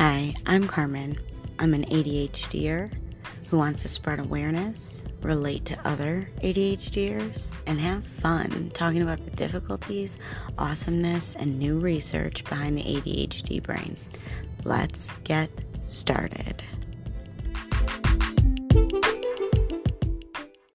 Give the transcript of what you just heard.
Hi, I'm Carmen. I'm an ADHDer who wants to spread awareness, relate to other ADHDers, and have fun talking about the difficulties, awesomeness, and new research behind the ADHD brain. Let's get started.